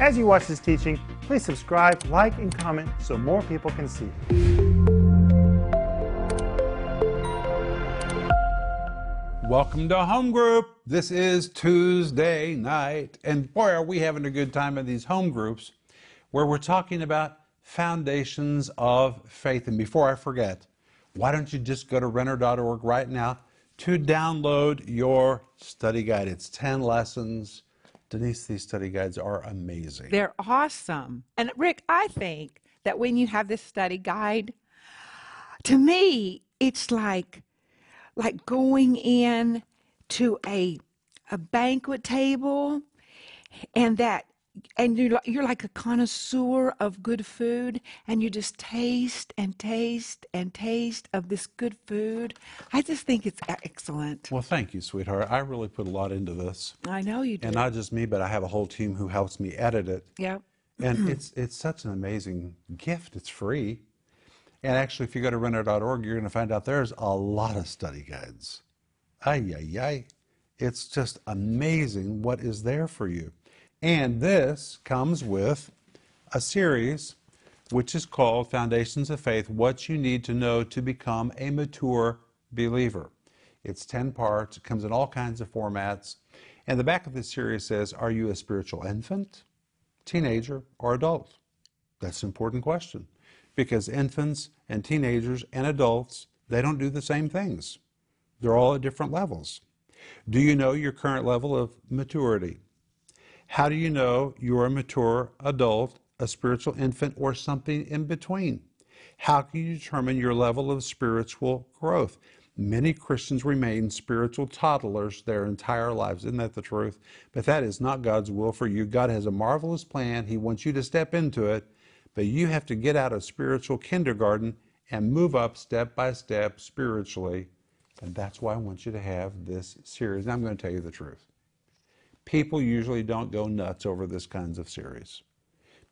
As you watch this teaching, please subscribe, like, and comment so more people can see. Welcome to Home Group. This is Tuesday night, and boy, are we having a good time in these home groups where we're talking about foundations of faith. And before I forget, why don't you just go to renner.org right now to download your study guide? It's 10 lessons. Denise, these study guides are amazing. They're awesome. And Rick, I think that when you have this study guide, to me, it's like like going in to a a banquet table and that and you're, you're like a connoisseur of good food and you just taste and taste and taste of this good food i just think it's excellent Well, thank you, sweetheart. I really put a lot into this. i know you do And not just me, but I have a whole team who helps me edit it. yeah And it's it's such an amazing gift. It's free. And actually, if you go to renner.org, you're going to find out there's a lot of study guides. Ay, ay, ay. It's just amazing what is there for you. And this comes with a series which is called Foundations of Faith What You Need to Know to Become a Mature Believer. It's 10 parts, it comes in all kinds of formats. And the back of this series says Are you a spiritual infant, teenager, or adult? That's an important question because infants and teenagers and adults, they don't do the same things. They're all at different levels. Do you know your current level of maturity? How do you know you're a mature adult, a spiritual infant, or something in between? How can you determine your level of spiritual growth? Many Christians remain spiritual toddlers their entire lives. Isn't that the truth? But that is not God's will for you. God has a marvelous plan. He wants you to step into it, but you have to get out of spiritual kindergarten and move up step by step spiritually. And that's why I want you to have this series. And I'm going to tell you the truth. People usually don't go nuts over this kinds of series.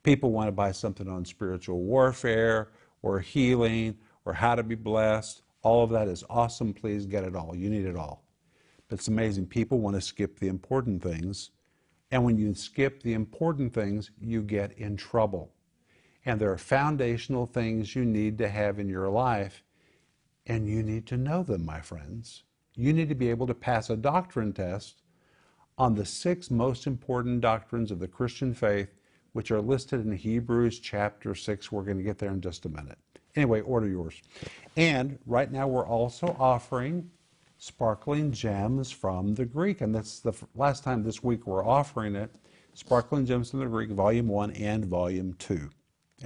People want to buy something on spiritual warfare or healing or how to be blessed. All of that is awesome. Please get it all. You need it all. But it's amazing. People want to skip the important things. And when you skip the important things, you get in trouble. And there are foundational things you need to have in your life, and you need to know them, my friends. You need to be able to pass a doctrine test on the six most important doctrines of the Christian faith, which are listed in Hebrews chapter 6. We're going to get there in just a minute. Anyway, order yours. And right now, we're also offering sparkling gems from the Greek. And that's the last time this week we're offering it Sparkling Gems from the Greek, Volume 1 and Volume 2.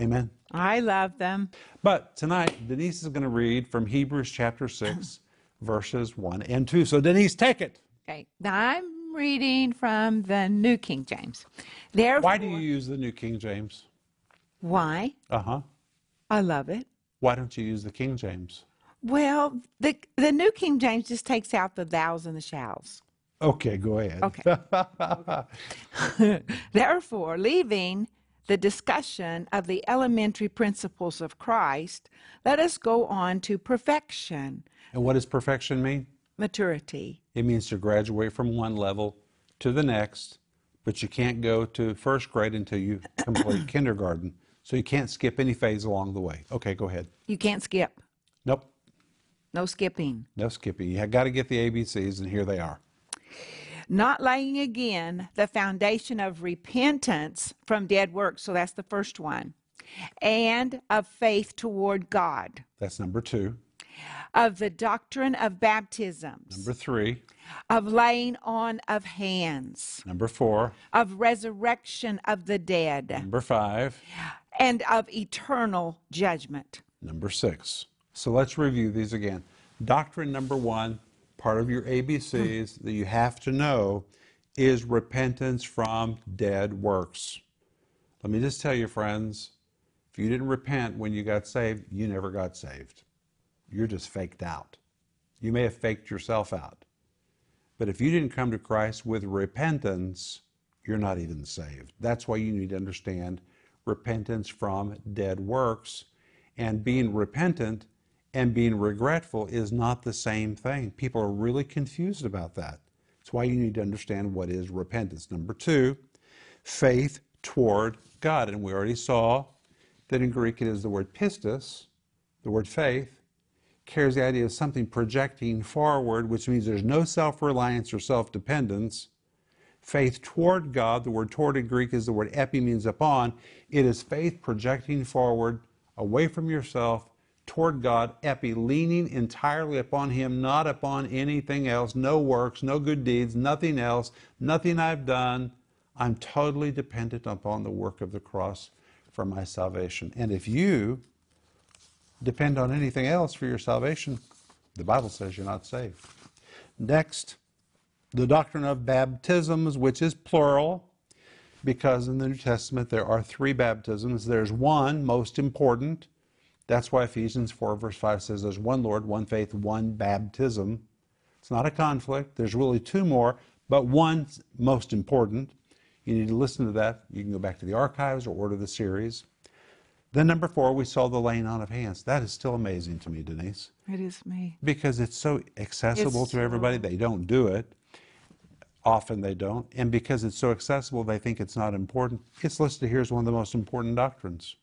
Amen. i love them But tonight, Denise is going to read from Hebrews chapter 6, verses 1 and 2. So, Denise, take it. okay now i'm reading from the new king james therefore Why do you use the New King James? why Uh huh. i love it Why don't you use the King James? Well, the the New King James just takes out the thous and the shalls. Okay, go ahead. Okay. Therefore, leaving the discussion of the elementary principles of Christ, let us go on to perfection, and what does perfection mean? Maturity. It means to graduate from one level to the next, but you can't go to first grade until you complete kindergarten. So you can't skip any phase along the way. Okay, go ahead. You can't skip. Nope, No skipping. no skipping. You got to get the ABCs, and here they are. Not laying again the foundation of repentance from dead works. So that's the first one. And of faith toward God. That's number two. Of the doctrine of baptisms. Number three. of laying on of hands, Number four. of resurrection of the dead, Number five. and of eternal judgment. Number six. So let's review these again. Doctrine number one, part of your ABCs that you have to know is repentance from dead works. Let me just tell you, friends, if you didn't repent when you got saved, you never got saved. You're just faked out. You may have faked yourself out. But if you didn't come to Christ with repentance, you're not even saved. That's why you need to understand repentance from dead works. And being repentant and being regretful is not the same thing. People are really confused about that. That's why you need to understand what is repentance. Number two, faith toward God. And we already saw that in Greek it is the word pistis, the word faith, carries the idea of something projecting forward, which means there's no self reliance or self dependence. Faith toward God, the word toward in Greek is the word epi, means upon. It is faith projecting forward, away from yourself, toward God, epi, leaning entirely upon Him, not upon anything else, no works, no good deeds, nothing else, nothing I've done. I'm totally dependent upon the work of the cross for my salvation. And if you depend on anything else for your salvation, the Bible says you're not saved. Next, the doctrine of baptisms, which is plural, because in the New Testament there are three baptisms. There's one, most important. That's why Ephesians 4, verse 5 says there's one Lord, one faith, one baptism. It's not a conflict. There's really two more, but one's most important. You need to listen to that. You can go back to the archives or order the series. Then, number four, we saw the laying on of hands. That is still amazing to me, Denise, It is me. because it's so accessible It's to everybody. They don't do it. Often they don't. And because it's so accessible, they think it's not important. It's listed here as one of the most important doctrines.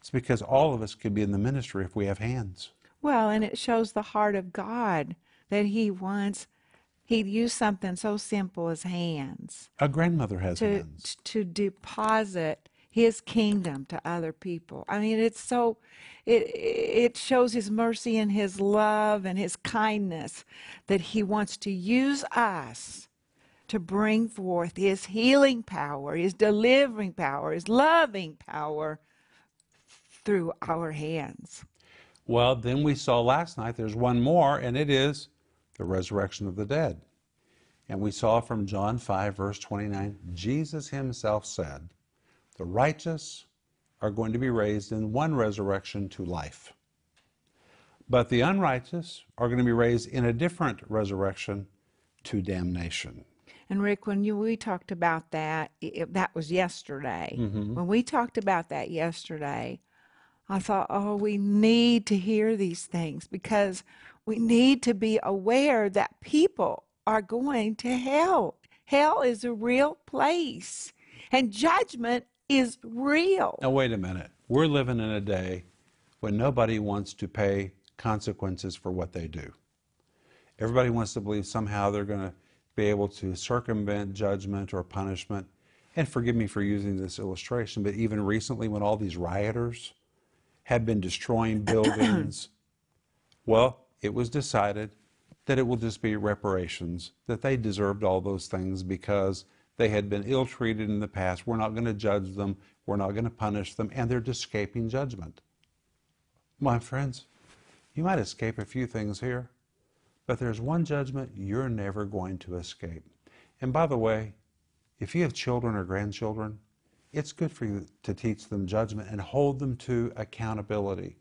It's because all of us could be in the ministry if we have hands. Well, and it shows the heart of God that He wants. He'd use something so simple as hands A grandmother has to hands. to deposit His kingdom to other people. I mean, it's so it it shows His mercy and His love and His kindness that He wants to use us to bring forth His healing power, His delivering power, His loving power through our hands. Well, then we saw last night there's one more, and it is the resurrection of the dead. And we saw from John 5, verse 29, Jesus himself said, The righteous are going to be raised in one resurrection to life. But the unrighteous are going to be raised in a different resurrection to damnation. And Rick, when you we talked about that, i that was yesterday. Mm-hmm. When we talked about that yesterday, I thought, oh, we need to hear these things because we need to be aware that people are going to hell. Hell is a real place, and judgment is real. Now, wait a minute. We're living in a day when nobody wants to pay consequences for what they do. Everybody wants to believe somehow they're going to be able to circumvent judgment or punishment. And forgive me for using this illustration, but even recently, when all these rioters had been destroying buildings, well, it was decided that it will just be reparations, that they deserved all those things because they had been ill treated in the past. We're not going to judge them, we're not going to punish them, and they're escaping judgment. My friends, you might escape a few things here, but there's one judgment you're never going to escape. And by the way, if you have children or grandchildren, it's good for you to teach them judgment and hold them to accountability.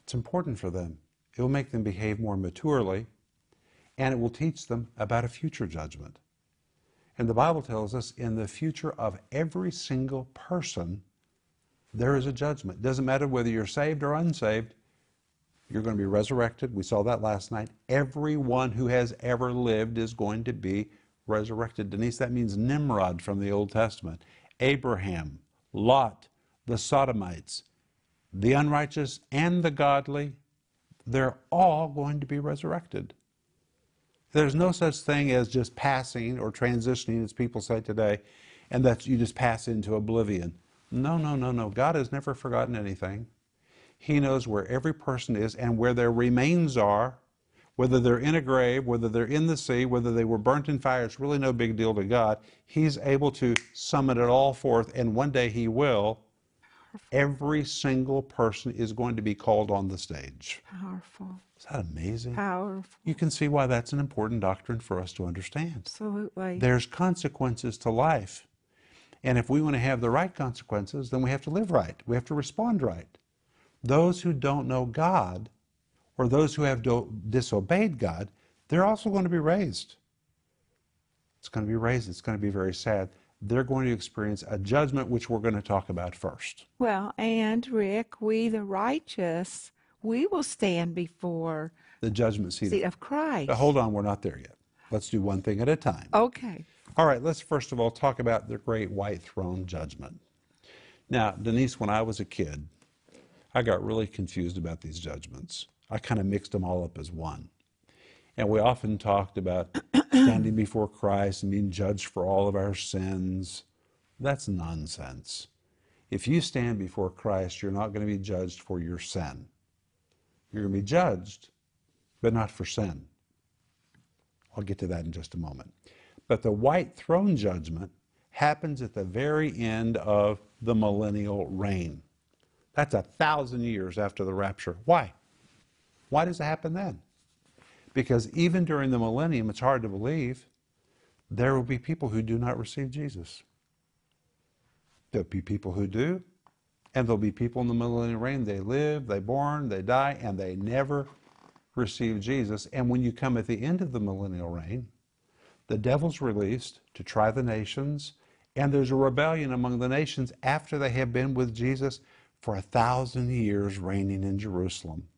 It's important for them. It will make them behave more maturely, and it will teach them about a future judgment. And the Bible tells us in the future of every single person, there is a judgment. Doesn't matter whether you're saved or unsaved, you're going to be resurrected. We saw that last night. Everyone who has ever lived is going to be resurrected. Denise, that means Nimrod from the Old Testament, Abraham, Lot, the Sodomites, the unrighteous and the godly, they're all going to be resurrected. There's no such thing as just passing or transitioning, as people say today, and that you just pass into oblivion. No, no, no, no. God has never forgotten anything. He knows where every person is and where their remains are, whether they're in a grave, whether they're in the sea, whether they were burnt in fire. It's really no big deal to God. He's able to summon it all forth, and one day He will. Every single person is going to be called on the stage. Powerful, Is that amazing? powerful, You can see why that's an important doctrine for us to understand. absolutely. There's consequences to life. And if we want to have the right consequences, then we have to live right. We have to respond right. Those who don't know God, or those who have do- disobeyed God, they're also going to be raised. It's going to be raised. It's going to be very sad. They're going to experience a judgment, which we're going to talk about first. Well, and Rick, we the righteous, we will stand before The judgment seat. seat of Christ. Now, hold on, we're not there yet. Let's do one thing at a time. Okay. All right, let's first of all talk about the great white throne judgment. Now, Denise, when I was a kid, I got really confused about these judgments. I kind of mixed them all up as one. And we often talked about standing before Christ and being judged for all of our sins. That's nonsense. If you stand before Christ, you're not going to be judged for your sin. You're going to be judged, but not for sin. I'll get to that in just a moment. But the white throne judgment happens at the very end of the millennial reign. That's a thousand years after the rapture. Why? Why does it happen then? Because even during the millennium, it's hard to believe, there will be people who do not receive Jesus. There'll be people who do, and there'll be people in the millennial reign. They live, they born, they die, and they never receive Jesus. And when you come at the end of the millennial reign, the devil's released to try the nations, and there's a rebellion among the nations after they have been with Jesus for a thousand years reigning in Jerusalem.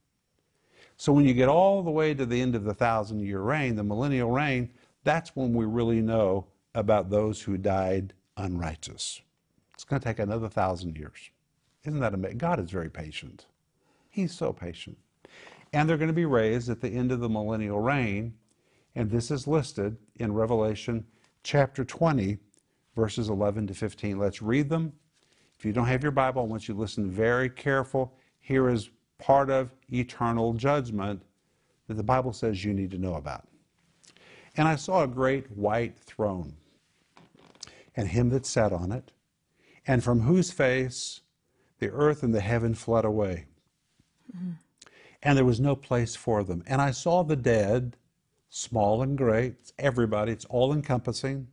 So when you get all the way to the end of the thousand year reign, the millennial reign, that's when we really know about those who died unrighteous. It's going to take another thousand years. Isn't that amazing? God is very patient. He's so patient. And they're going to be raised at the end of the millennial reign. And this is listed in Revelation chapter 20, verses 11 to 15. Let's read them. If you don't have your Bible, I want you to listen very careful. Here is part of eternal judgment that the Bible says you need to know about. And I saw a great white throne, and him that sat on it, and from whose face the earth and the heaven fled away. Mm-hmm. And there was no place for them. And I saw the dead, small and great, it's everybody, it's all encompassing,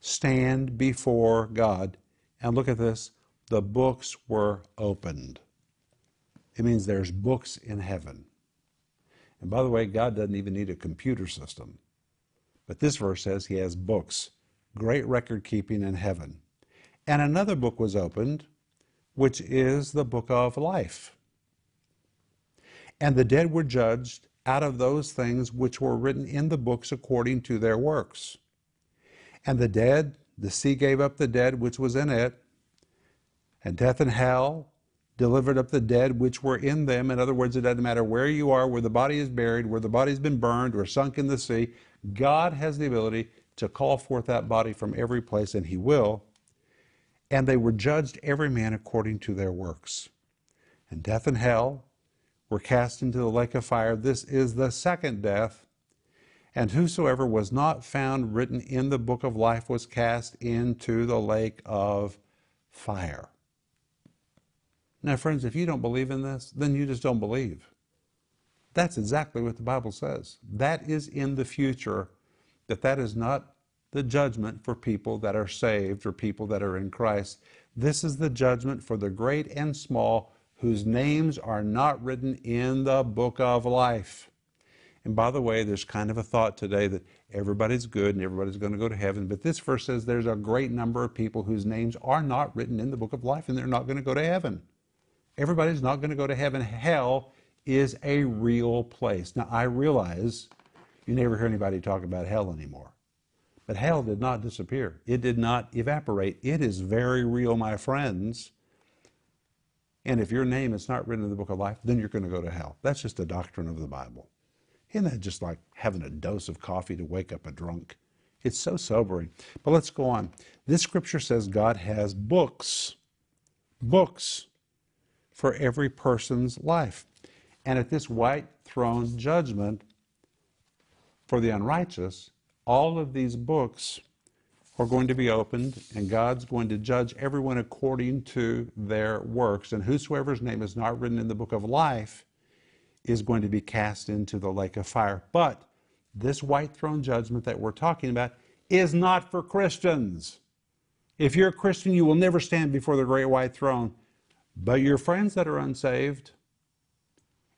stand before God. And look at this the books were opened. It means there's books in heaven. And by the way, God doesn't even need a computer system. But this verse says he has books, great record keeping in heaven. And another book was opened, which is the book of life. And the dead were judged out of those things which were written in the books according to their works. And the dead, the sea gave up the dead which was in it, and death and hell delivered up the dead which were in them. In other words, it doesn't matter where you are, where the body is buried, where the body's been burned or sunk in the sea, God has the ability to call forth that body from every place, and He will. And they were judged every man according to their works. And death and hell were cast into the lake of fire. This is the second death. And whosoever was not found written in the book of life was cast into the lake of fire. Now, friends, if you don't believe in this, then you just don't believe. That's exactly what the Bible says. That is in the future, that that is not the judgment for people that are saved or people that are in Christ. This is the judgment for the great and small whose names are not written in the book of life. And by the way, there's kind of a thought today that everybody's good and everybody's going to go to heaven. But this verse says there's a great number of people whose names are not written in the book of life and they're not going to go to heaven. Everybody's not going to go to heaven. Hell is a real place. Now, I realize you never hear anybody talk about hell anymore. But hell did not disappear, it did not evaporate. It is very real, my friends. And if your name is not written in the book of life, then you're going to go to hell. That's just a doctrine of the Bible. Isn't that just like having a dose of coffee to wake up a drunk? It's so sobering. But let's go on. This scripture says God has books. Books for every person's life. And at this white throne judgment for the unrighteous, all of these books are going to be opened, and God's going to judge everyone according to their works. And whosoever's name is not written in the book of life is going to be cast into the lake of fire. But this white throne judgment that we're talking about is not for Christians. If you're a Christian, you will never stand before the great white throne. But your friends that are unsaved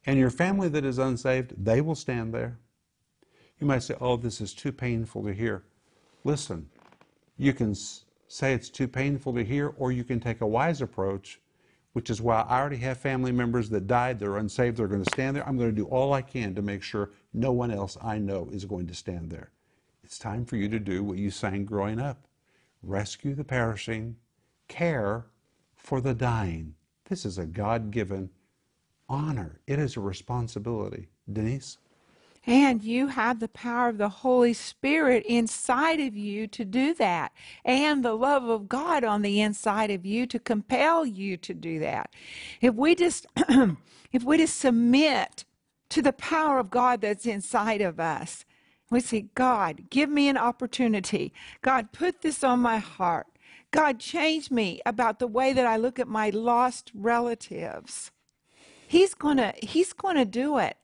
and your family that is unsaved, they will stand there. You might say, Oh, this is too painful to hear. Listen, you can say it's too painful to hear, or you can take a wise approach, which is why I already have family members that died, they're unsaved, they're going to stand there. I'm going to do all I can to make sure no one else I know is going to stand there. It's time for you to do what you sang growing up rescue the perishing, care for the dying. This is a God given honor, it is a responsibility. Denise? And you have the power of the Holy Spirit inside of you to do that, and the love of God on the inside of you to compel you to do that. If we just if we just submit to the power of God that's inside of us, we say, God, give me an opportunity. God, put this on my heart. God, change me about the way that I look at my lost relatives. He's to he's to do it.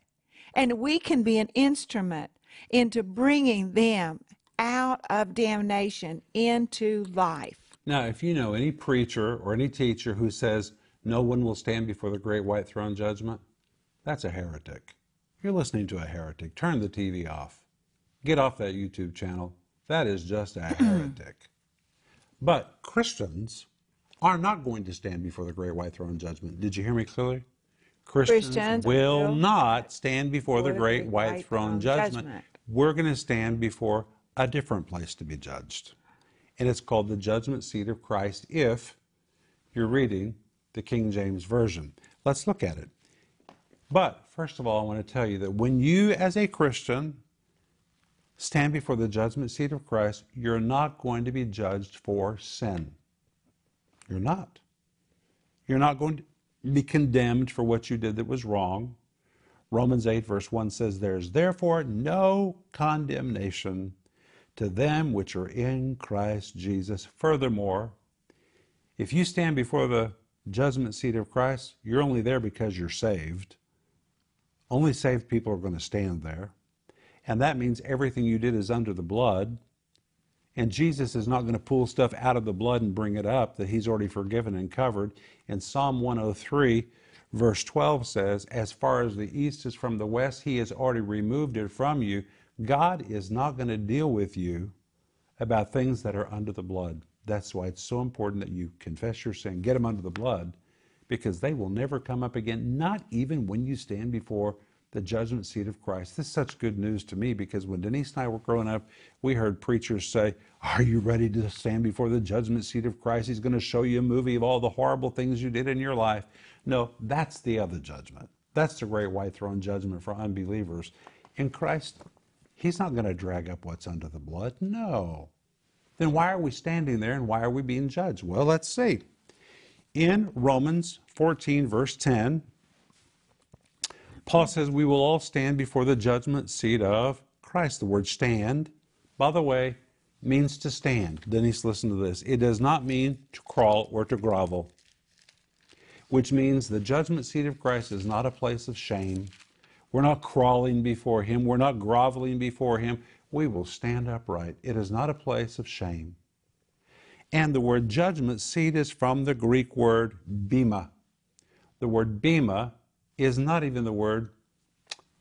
And we can be an instrument into bringing them out of damnation into life. Now, if you know any preacher or any teacher who says no one will stand before the great white throne judgment, that's a heretic. You're listening to a heretic. Turn the TV off. Get off that YouTube channel. That is just a heretic. But Christians are not going to stand before the great white throne judgment. Did you hear me clearly? Christians, Christians will will not stand before the great white throne judgment. judgment. We're going to stand before a different place to be judged. And it's called the judgment seat of Christ if you're reading the King James Version. Let's look at it. But first of all, I want to tell you that when you, as a Christian, stand before the judgment seat of Christ, you're not going to be judged for sin. You're not. You're not going to be condemned for what you did that was wrong. Romans 8, verse 1 says, There's therefore no condemnation to them which are in Christ Jesus. Furthermore, if you stand before the judgment seat of Christ, you're only there because you're saved. Only saved people are going to stand there. And that means everything you did is under the blood. And Jesus is not going to pull stuff out of the blood and bring it up that he's already forgiven and covered. And Psalm 103, verse 12 says, As far as the east is from the west, he has already removed it from you. God is not going to deal with you about things that are under the blood. That's why it's so important that you confess your sin, get them under the blood, because they will never come up again, not even when you stand before the judgment seat of Christ. This is such good news to me because when Denise and I were growing up, we heard preachers say, Are you ready to stand before the judgment seat of Christ? He's going to show you a movie of all the horrible things you did in your life. No, that's the other judgment. That's the great white throne judgment for unbelievers. In Christ, He's not going to drag up what's under the blood. No. Then why are we standing there and why are we being judged? Well, let's see. In Romans 14, verse 10, Paul says we will all stand before the judgment seat of Christ. The word stand, by the way, means to stand. Denise, listen to this. It does not mean to crawl or to grovel, which means the judgment seat of Christ is not a place of shame. We're not crawling before Him, we're not groveling before Him. We will stand upright. It is not a place of shame. And the word judgment seat is from the Greek word bema. The word bema is not even the word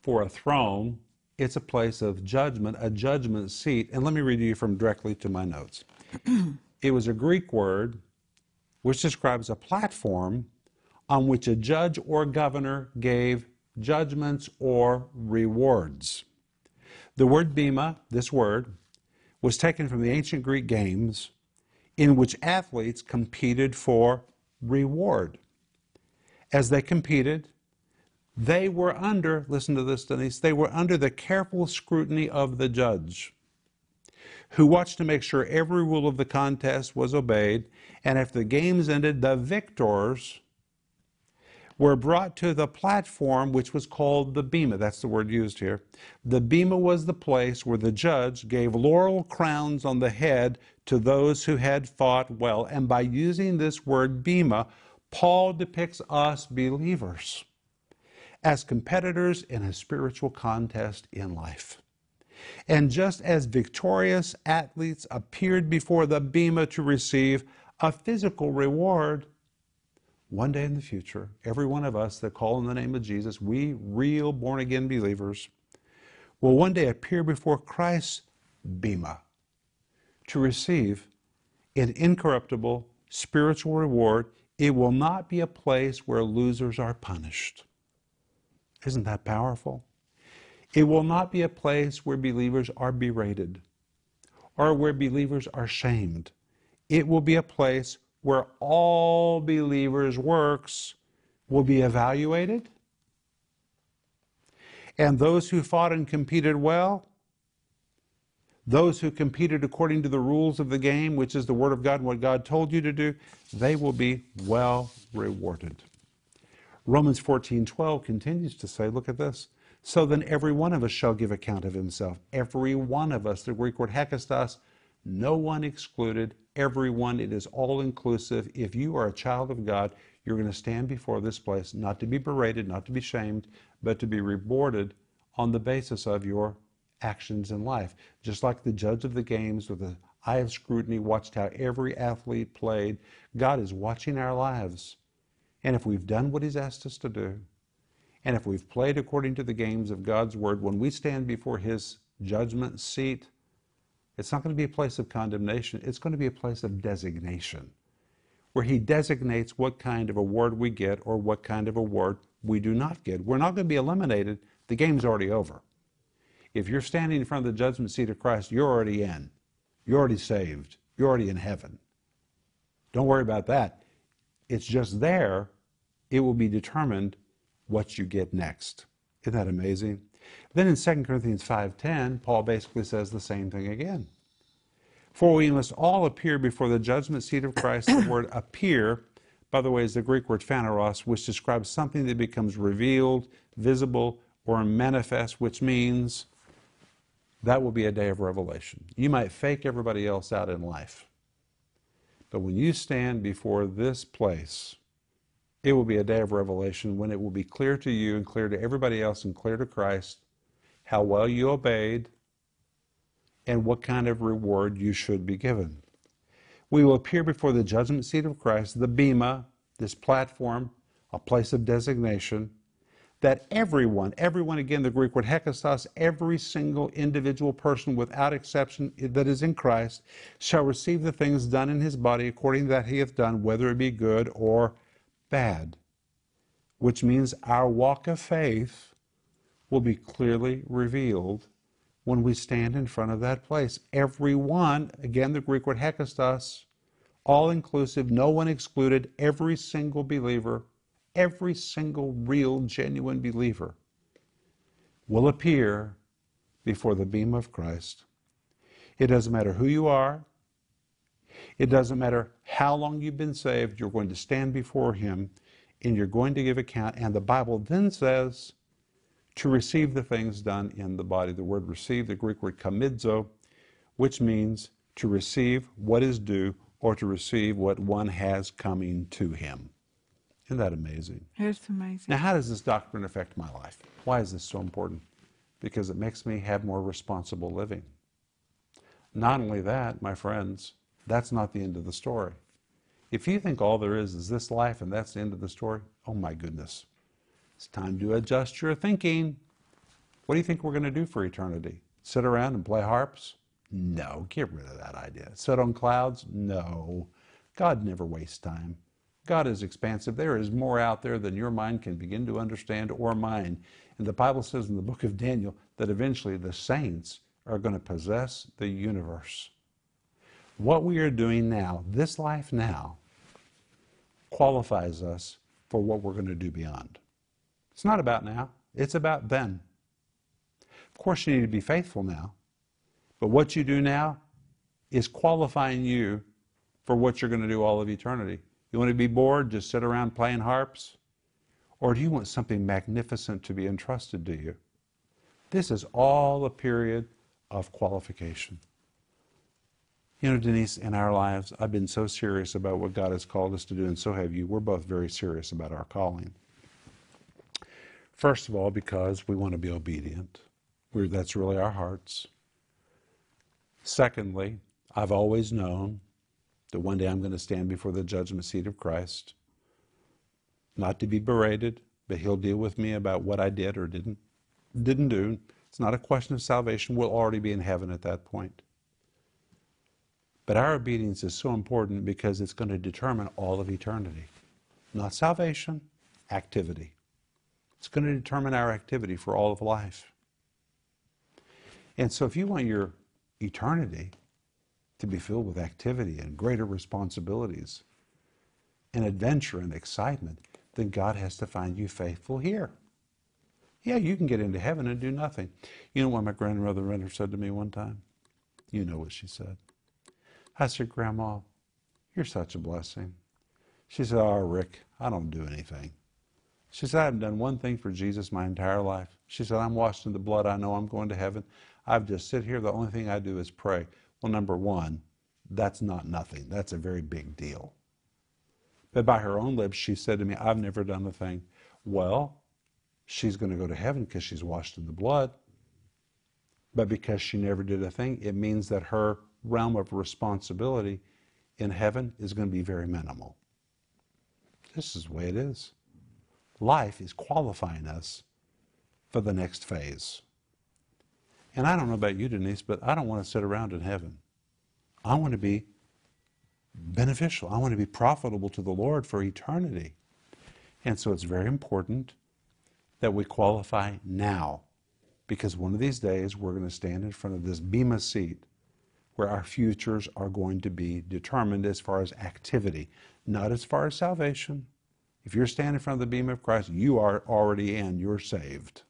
for a throne. It's a place of judgment, a judgment seat. And let me read you from directly to my notes. it was a Greek word which describes a platform on which a judge or governor gave judgments or rewards. The word bema, this word, was taken from the ancient Greek games in which athletes competed for reward. As they competed, they were under, listen to this, Denise, they were under the careful scrutiny of the judge, who watched to make sure every rule of the contest was obeyed. And if the games ended, the victors were brought to the platform which was called the bema. That's the word used here. The bema was the place where the judge gave laurel crowns on the head to those who had fought well. And by using this word bema, Paul depicts us believers as competitors in a spiritual contest in life. And just as victorious athletes appeared before the bema to receive a physical reward, one day in the future, every one of us that call in the name of Jesus, we real born again believers, will one day appear before Christ's bema to receive an incorruptible spiritual reward. It will not be a place where losers are punished. Isn't that powerful? It will not be a place where believers are berated. or where believers are shamed. It will be a place where all believers' works will be evaluated. And those who fought and competed well, those who competed according to the rules of the game, which is the Word of God and what God told you to do, they will be well rewarded. Romans 14:12 continues to say, look at this. So then every one of us shall give account of himself. Every one of us, the Greek word hekastos, no one excluded, everyone, it is all inclusive. If you are a child of God, you're going to stand before this place, not to be berated, not to be shamed, but to be rewarded on the basis of your actions in life. Just like the judge of the games with the eye of scrutiny watched how every athlete played, God is watching our lives. And if we've done what He's asked us to do, and if we've played according to the games of God's Word, when we stand before His judgment seat, it's not going to be a place of condemnation, it's going to be a place of designation, where He designates what kind of award we get or what kind of award we do not get. We're not going to be eliminated, the game's already over. If you're standing in front of the judgment seat of Christ, you're already in. You're already saved. You're already in heaven. Don't worry about that. It's just there, it will be determined what you get next. Isn't that amazing? Then in 2 Corinthians 5:10, Paul basically says the same thing again. For we must all appear before the judgment seat of Christ. The word appear, by the way, is the Greek word phaneros, which describes something that becomes revealed, visible, or manifest, which means that will be a day of revelation. You might fake everybody else out in life. But when you stand before this place, it will be a day of revelation when it will be clear to you and clear to everybody else and clear to Christ how well you obeyed and what kind of reward you should be given. We will appear before the judgment seat of Christ, the Bema, this platform, a place of designation, that everyone, everyone again, the Greek word hekastos, every single individual person without exception that is in Christ shall receive the things done in his body according to that he hath done, whether it be good or bad, which means our walk of faith will be clearly revealed when we stand in front of that place. Everyone, again, the Greek word hekastos, all inclusive, no one excluded, every single believer, every single real, genuine believer will appear before the bema of Christ. It doesn't matter who you are, it doesn't matter how long you've been saved, you're going to stand before Him and you're going to give account. And the Bible then says to receive the things done in the body. The word receive, the Greek word kamidzo, which means to receive what is due or to receive what one has coming to him. Isn't that amazing? It's amazing. Now, how does this doctrine affect my life? Why is this so important? Because it makes me have more responsible living. Not only that, my friends, that's not the end of the story. If you think all there is is this life and that's the end of the story, oh my goodness. It's time to adjust your thinking. What do you think we're going to do for eternity? Sit around and play harps? No, get rid of that idea. Sit on clouds? No. God never wastes time. God is expansive. There is more out there than your mind can begin to understand or mine. And the Bible says in the book of Daniel that eventually the saints are going to possess the universe. What we are doing now, this life now, qualifies us for what we're going to do beyond. It's not about now, it's about then. Of course, you need to be faithful now, but what you do now is qualifying you for what you're going to do all of eternity. You want to be bored, just sit around playing harps? Or do you want something magnificent to be entrusted to you? This is all a period of qualification. You know, Denise, in our lives, I've been so serious about what God has called us to do, and so have you. We're both very serious about our calling. First of all, because we want to be obedient. We're, that's really our hearts. Secondly, I've always known that one day I'm going to stand before the judgment seat of Christ. Not to be berated, but He'll deal with me about what I did or didn't didn't do. It's not a question of salvation. We'll already be in heaven at that point. But our obedience is so important because it's going to determine all of eternity. Not salvation, activity. It's going to determine our activity for all of life. And so if you want your eternity to be filled with activity and greater responsibilities and adventure and excitement, then God has to find you faithful here. Yeah, you can get into heaven and do nothing. You know what my grandmother Renner said to me one time? You know what she said. I said, Grandma, you're such a blessing. She said, Oh, Rick, I don't do anything. She said, I haven't done one thing for Jesus my entire life. She said, I'm washed in the blood. I know I'm going to heaven. I've just sit here. The only thing I do is pray. Well, number one, that's not nothing. That's a very big deal. But by her own lips, she said to me, I've never done a thing. Well, she's going to go to heaven because she's washed in the blood. But because she never did a thing, it means that her realm of responsibility in heaven is going to be very minimal. This is the way it is. Life is qualifying us for the next phase. And I don't know about you, Denise, but I don't want to sit around in heaven. I want to be beneficial. I want to be profitable to the Lord for eternity. And so it's very important that we qualify now because one of these days we're going to stand in front of this Bema seat where our futures are going to be determined as far as activity, not as far as salvation. If you're standing in front of the bema of Christ, you are already in, you're saved.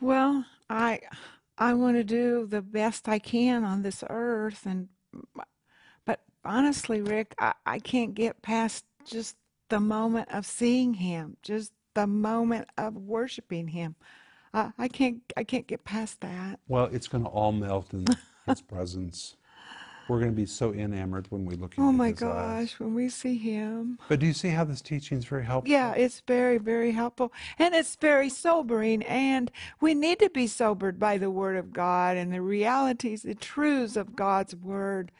Well, I I want to do the best I can on this earth and but honestly, Rick, I, I can't get past just the moment of seeing him, just the moment of worshiping him. I, I can't I can't get past that. Well, it's going to all melt in His presence. We're going to be so enamored when we look oh into Oh my His eyes. gosh, when we see him. But do you see how this teaching is very helpful? Yeah, it's very, very helpful. And it's very sobering. And we need to be sobered by the Word of God and the realities, the truths of God's Word.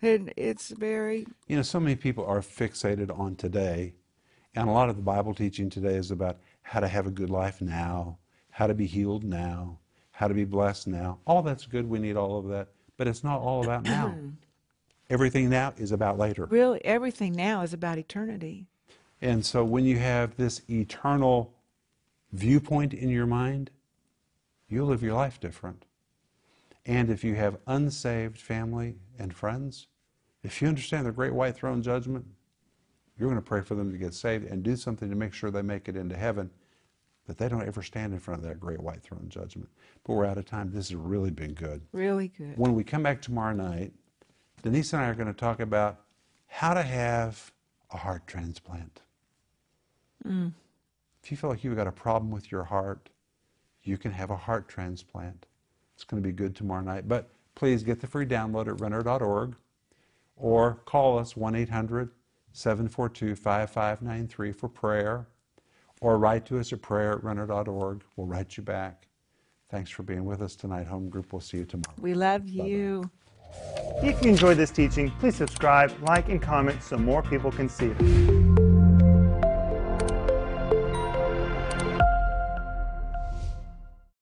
And it's very, You know, so many people are fixated on today, and a lot of the Bible teaching today is about how to have a good life now, how to be healed now, how to be blessed now. All that's good. We need all of that. But it's not all about now. Everything now is about later. really, everything now is about eternity. And so when you have this eternal viewpoint in your mind, you live your life different. And if you have unsaved family and friends, if you understand the great white throne judgment, you're going to pray for them to get saved and do something to make sure they make it into heaven, that they don't ever stand in front of that great white throne judgment. But we're out of time. This has really been good. Really good. When we come back tomorrow night, Denise and I are going to talk about how to have a heart transplant. Mm. If you feel like you've got a problem with your heart, you can have a heart transplant. It's going to be good tomorrow night. But please get the free download at renner.org or call us 1 800 742 5593 for prayer or write to us at prayer at renner.org. We'll write you back. Thanks for being with us tonight, home group. We'll see you tomorrow. We love you. If you enjoyed this teaching, please subscribe, like, and comment so more people can see it.